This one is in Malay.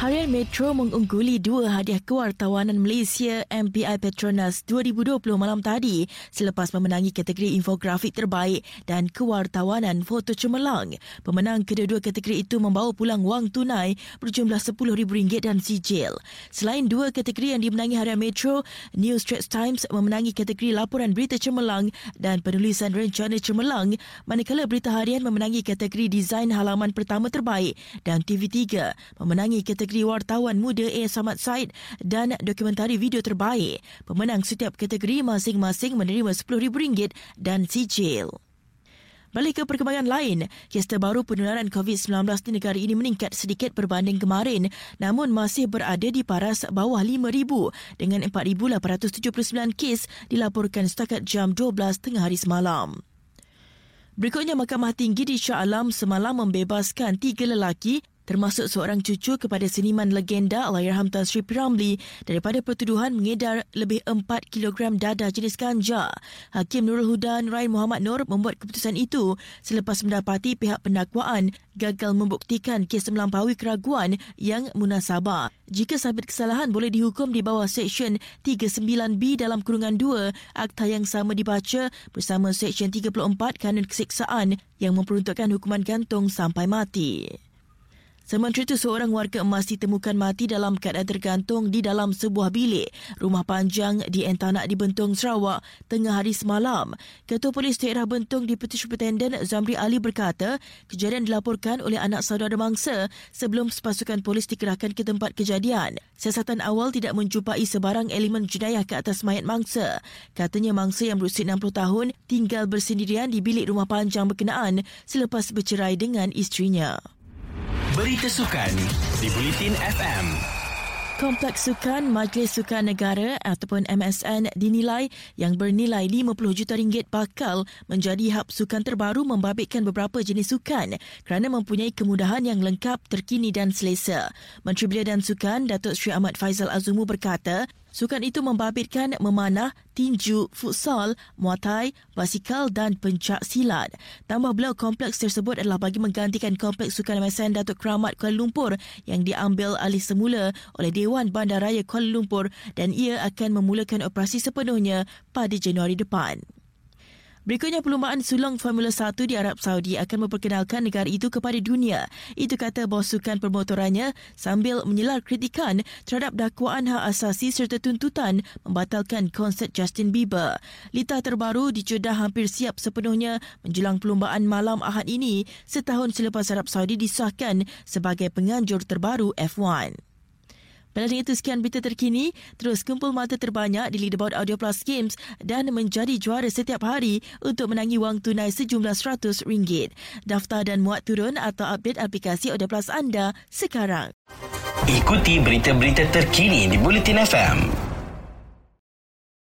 Harian Metro mengungguli dua hadiah kewartawanan Malaysia MPI Petronas 2020 malam tadi selepas memenangi kategori infografik terbaik dan kewartawanan foto cemerlang. Pemenang kedua-dua kategori itu membawa pulang wang tunai berjumlah RM10,000 dan sijil. Selain dua kategori yang dimenangi Harian Metro, New Straits Times memenangi kategori laporan berita cemerlang dan penulisan rencana cemerlang, manakala Berita Harian memenangi kategori desain halaman pertama terbaik dan TV3 memenangi kategori kategori wartawan muda A. Samad Said dan dokumentari video terbaik. Pemenang setiap kategori masing-masing menerima RM10,000 dan sijil. Balik ke perkembangan lain, kes terbaru penularan COVID-19 di negara ini meningkat sedikit berbanding kemarin namun masih berada di paras bawah 5,000 dengan 4,879 kes dilaporkan setakat jam 12 tengah hari semalam. Berikutnya, Mahkamah Tinggi di Shah Alam semalam membebaskan tiga lelaki termasuk seorang cucu kepada seniman legenda Allahyarham Tan Sri Piramli daripada pertuduhan mengedar lebih 4 kg dadah jenis ganja. Hakim Nurul Huda Nurain Muhammad Nur membuat keputusan itu selepas mendapati pihak pendakwaan gagal membuktikan kes melampaui keraguan yang munasabah. Jika sabit kesalahan boleh dihukum di bawah Seksyen 39B dalam kurungan 2, akta yang sama dibaca bersama Seksyen 34 Kanun Keseksaan yang memperuntukkan hukuman gantung sampai mati. Sementara itu, seorang warga emas ditemukan mati dalam keadaan tergantung di dalam sebuah bilik rumah panjang di Entanak di Bentong, Sarawak tengah hari semalam. Ketua Polis Daerah Bentong Deputy Superintendent Zamri Ali berkata, kejadian dilaporkan oleh anak saudara mangsa sebelum sepasukan polis dikerahkan ke tempat kejadian. Siasatan awal tidak menjumpai sebarang elemen jenayah ke atas mayat mangsa. Katanya mangsa yang berusia 60 tahun tinggal bersendirian di bilik rumah panjang berkenaan selepas bercerai dengan isterinya. Berita Sukan di Bulletin FM. Kompleks Sukan Majlis Sukan Negara ataupun MSN dinilai yang bernilai 50 juta ringgit bakal menjadi hub sukan terbaru membabitkan beberapa jenis sukan kerana mempunyai kemudahan yang lengkap, terkini dan selesa. Menteri Belia dan Sukan Datuk Sri Ahmad Faizal Azumu berkata, Sukan itu membabitkan memanah, tinju, futsal, muatai, basikal dan pencak silat. Tambah beliau kompleks tersebut adalah bagi menggantikan kompleks sukan MSN Datuk Keramat Kuala Lumpur yang diambil alih semula oleh Dewan Bandaraya Kuala Lumpur dan ia akan memulakan operasi sepenuhnya pada Januari depan. Berikutnya perlumbaan sulung Formula 1 di Arab Saudi akan memperkenalkan negara itu kepada dunia. Itu kata bos sukan permotorannya sambil menyelar kritikan terhadap dakwaan hak asasi serta tuntutan membatalkan konsert Justin Bieber. Lita terbaru di Jeddah hampir siap sepenuhnya menjelang perlumbaan malam Ahad ini setahun selepas Arab Saudi disahkan sebagai penganjur terbaru F1. Pada itu sekian berita terkini, terus kumpul mata terbanyak di Leaderboard Audio Plus Games dan menjadi juara setiap hari untuk menangi wang tunai sejumlah RM100. Daftar dan muat turun atau update aplikasi Audio Plus anda sekarang. Ikuti berita-berita terkini di Bulletin FM.